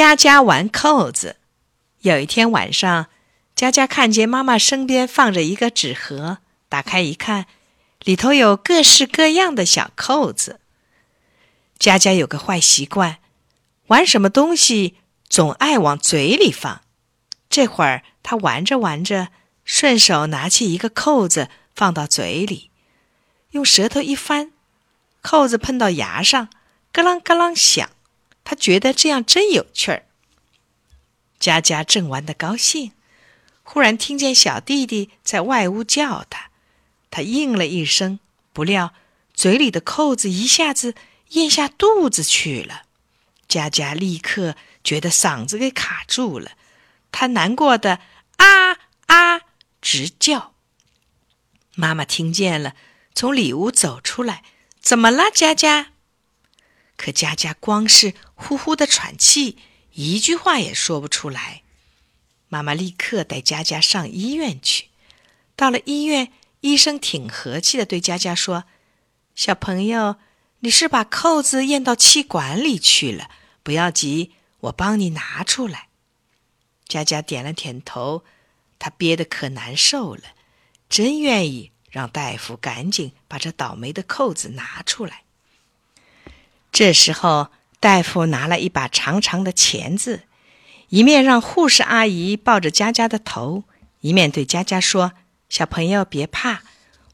佳佳玩扣子。有一天晚上，佳佳看见妈妈身边放着一个纸盒，打开一看，里头有各式各样的小扣子。佳佳有个坏习惯，玩什么东西总爱往嘴里放。这会儿，她玩着玩着，顺手拿起一个扣子放到嘴里，用舌头一翻，扣子碰到牙上，咯啷咯啷响。他觉得这样真有趣儿。佳佳正玩得高兴，忽然听见小弟弟在外屋叫他，他应了一声，不料嘴里的扣子一下子咽下肚子去了。佳佳立刻觉得嗓子给卡住了，他难过的啊啊直叫。妈妈听见了，从里屋走出来：“怎么了，佳佳？”可佳佳光是呼呼的喘气，一句话也说不出来。妈妈立刻带佳佳上医院去。到了医院，医生挺和气的对佳佳说：“小朋友，你是把扣子咽到气管里去了，不要急，我帮你拿出来。”佳佳点了点头，她憋得可难受了，真愿意让大夫赶紧把这倒霉的扣子拿出来。这时候，大夫拿了一把长长的钳子，一面让护士阿姨抱着佳佳的头，一面对佳佳说：“小朋友别怕，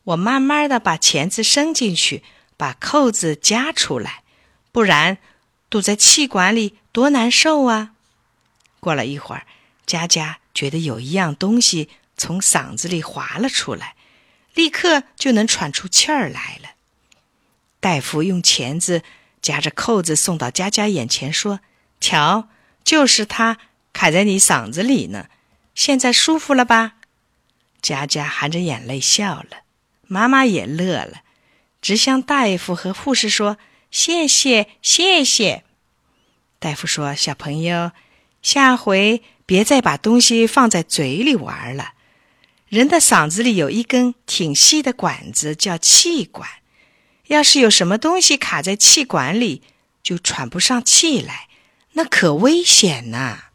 我慢慢的把钳子伸进去，把扣子夹出来，不然堵在气管里多难受啊！”过了一会儿，佳佳觉得有一样东西从嗓子里滑了出来，立刻就能喘出气儿来了。大夫用钳子。夹着扣子送到佳佳眼前，说：“瞧，就是它卡在你嗓子里呢。现在舒服了吧？”佳佳含着眼泪笑了，妈妈也乐了，直向大夫和护士说：“谢谢，谢谢。”大夫说：“小朋友，下回别再把东西放在嘴里玩了。人的嗓子里有一根挺细的管子，叫气管。”要是有什么东西卡在气管里，就喘不上气来，那可危险呐。